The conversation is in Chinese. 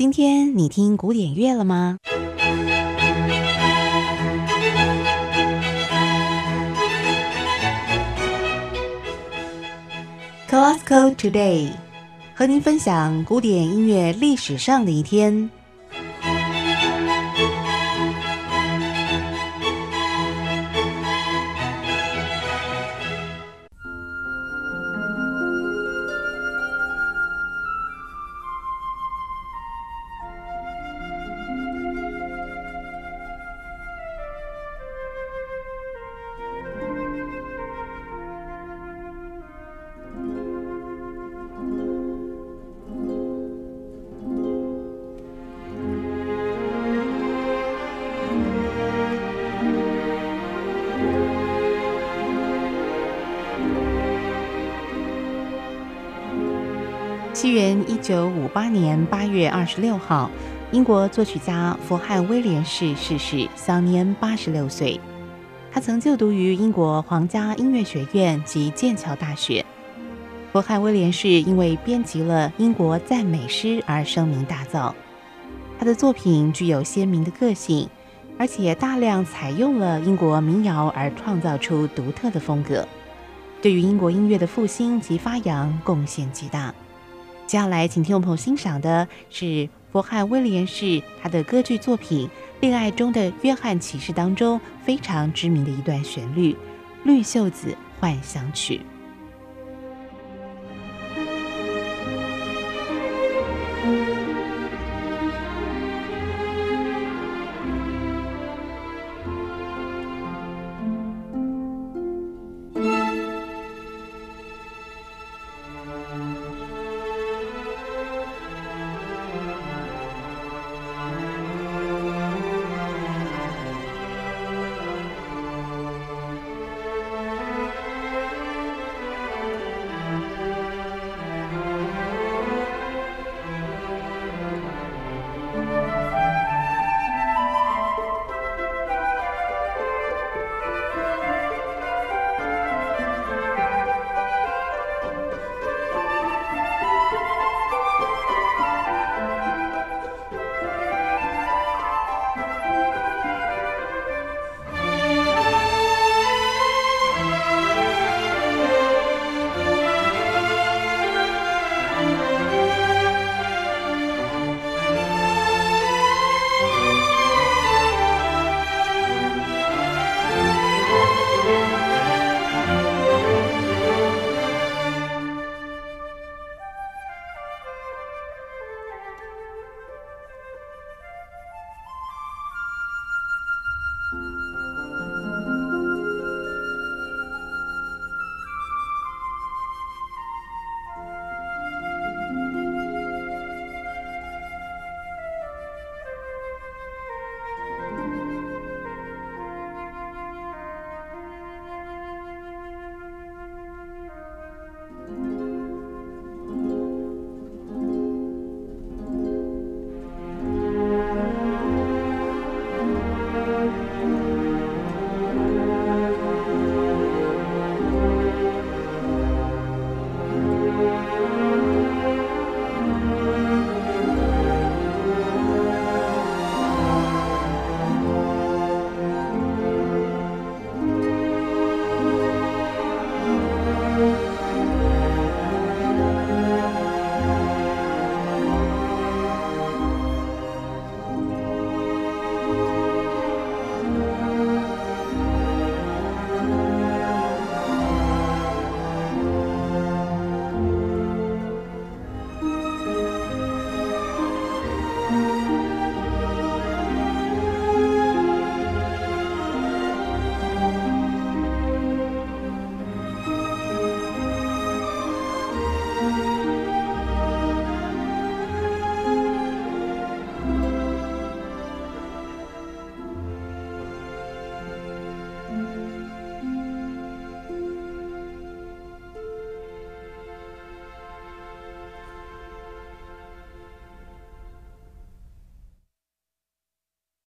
今天你听古典乐了吗？Classical Today，和您分享古典音乐历史上的一天。西元一九五八年八月二十六号，英国作曲家弗汉威廉士逝世，享年八十六岁。他曾就读于英国皇家音乐学院及剑桥大学。弗汉威廉士因为编辑了英国赞美诗而声名大噪。他的作品具有鲜明的个性，而且大量采用了英国民谣而创造出独特的风格，对于英国音乐的复兴及发扬贡献极大。接下来，请听众朋友欣赏的是佛汉威廉士他的歌剧作品《恋爱中的约翰骑士》当中非常知名的一段旋律《绿袖子幻想曲》。